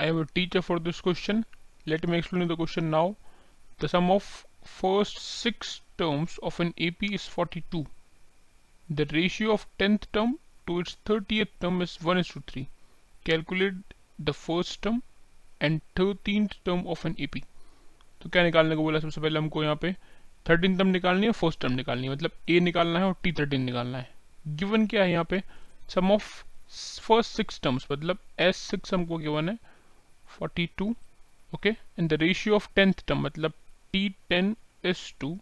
I have a teacher for this question. Let me explain the question now. The sum of first six terms of an AP is 42. The ratio of 10th term to its 30th term is 1 is to 3. Calculate the first term and 13th term of an AP. तो क्या निकालने को बोला सबसे पहले हमको यहाँ पे थर्टीन टर्म निकालनी है फ़र्स्ट टर्म निकालनी है मतलब ए निकालना है और टी थर्टीन निकालना है गिवन क्या है यहाँ पे sum of first six terms मतलब एस सिक्स हमको गिवन है forty two okay and the ratio of tenth term मतलब T ten is to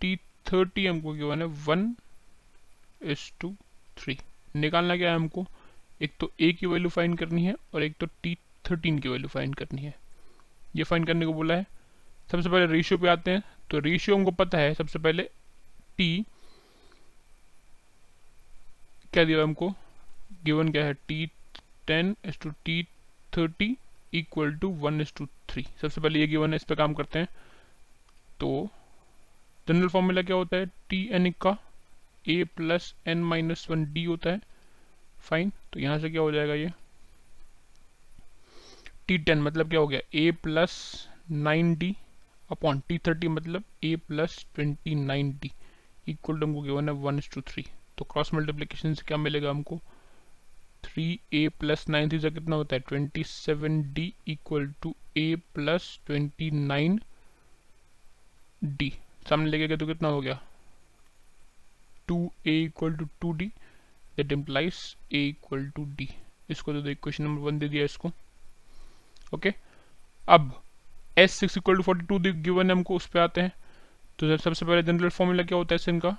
T thirty हमको गिवन है वन इज़ टू थ्री निकालना क्या है हमको? एक तो ए की वैल्यू फाइंड करनी है और एक तो टी थर्टीन की वैल्यू फाइंड करनी है। ये फाइंड करने को बोला है। सबसे पहले रेशियो पे आते हैं। तो रेशियो हमको पता है, सबसे पहले टी क्या दिया हमको? गिवन क्या है? T ten is to T thirty equal to one is to three. सबसे पहले ये गिवन है इस पर काम करते हैं। तो जनरल फॉर्मूला क्या होता है? टी एन का a plus n minus one d होता है। फाइन तो यहाँ से क्या हो जाएगा ये? टी टेन मतलब क्या हो गया? A plus nine d upon T thirty मतलब a plus twenty nine d. Equal to हमको गिवन है वन टू थ्री। तो क्रॉस मल्टीप्लीकेशन से क्या मिलेगा हमको? Three a plus nine three कितना होता है? Twenty seven d equal to a plus twenty nine d सामने लेके गया तो कितना हो गया? Two a equal to two d that implies a equal to d इसको तो क्वेश्चन नंबर वन दे दिया इसको। Okay okay? अब S six equal to forty two given हमको उस पर आते हैं। तो सबसे पहले जनरल फॉर्मूला क्या होता है एस एन का?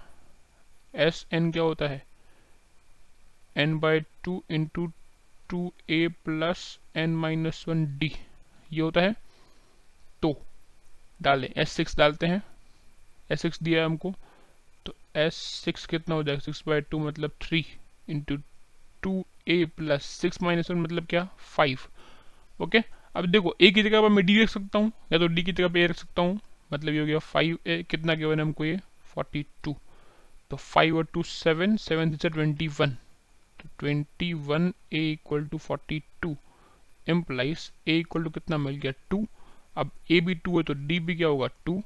एस एन क्या होता है? N by two into two a plus n minus one d ये होता है तो डालें। एस सिक्स डालते हैं। एस सिक्स दिया है हमको। तो एस सिक्स कितना हो जाएगा? सिक्स बाई टू मतलब three into two a plus six minus one मतलब क्या? फाइव ओके अब देखो ए की जगह पर मैं डी रख सकता हूँ, या तो डी की जगह पे ए रख सकता हूँ। मतलब ये हो गया फाइव ए कितना है हमको ये? फोर्टी टू तो फाइव और two seven seven twenty one twenty one a equal to forty two implies a equal to कितना मिल गया? टू अब ए भी टू है तो डी भी क्या होगा? टू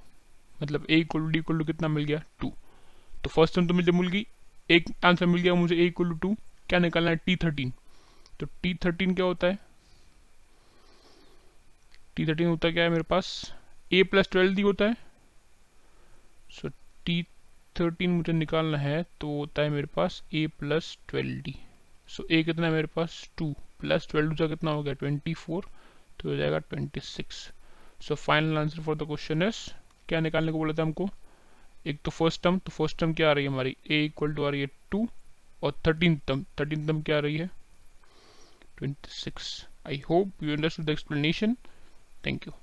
मतलब a equal to d equal to कितना मिल गया? टू तो फ़र्स्ट टाइम तो मुझे मिल गई। एक आंसर मिल गया मुझे ए इक्वल टू टू क्या निकालना है? टी थर्टीन तो टी थर्टीन क्या होता है? टी थर्टीन होता क्या है मेरे पास? ए प्लस ट्वेल्व डी होता है। सो टी थर्टीन मुझे निकालना है तो होता है मेरे पास a plus twelve d so a कितना है मेरे पास? टू प्लस ट्वेल्व का कितना हो गया? ट्वेंटी फोर तो हो जाएगा twenty six so final answer for the question is क्या निकालने को बोला था हमको? एक तो फ़र्स्ट टर्म तो फ़र्स्ट टर्म क्या आ रही है हमारी? ए इक्वल टू आ रही है टू और थर्टीन टर्म थर्टीन टर्म क्या आ रही है? Twenty six I hope you understood the explanation Thank you.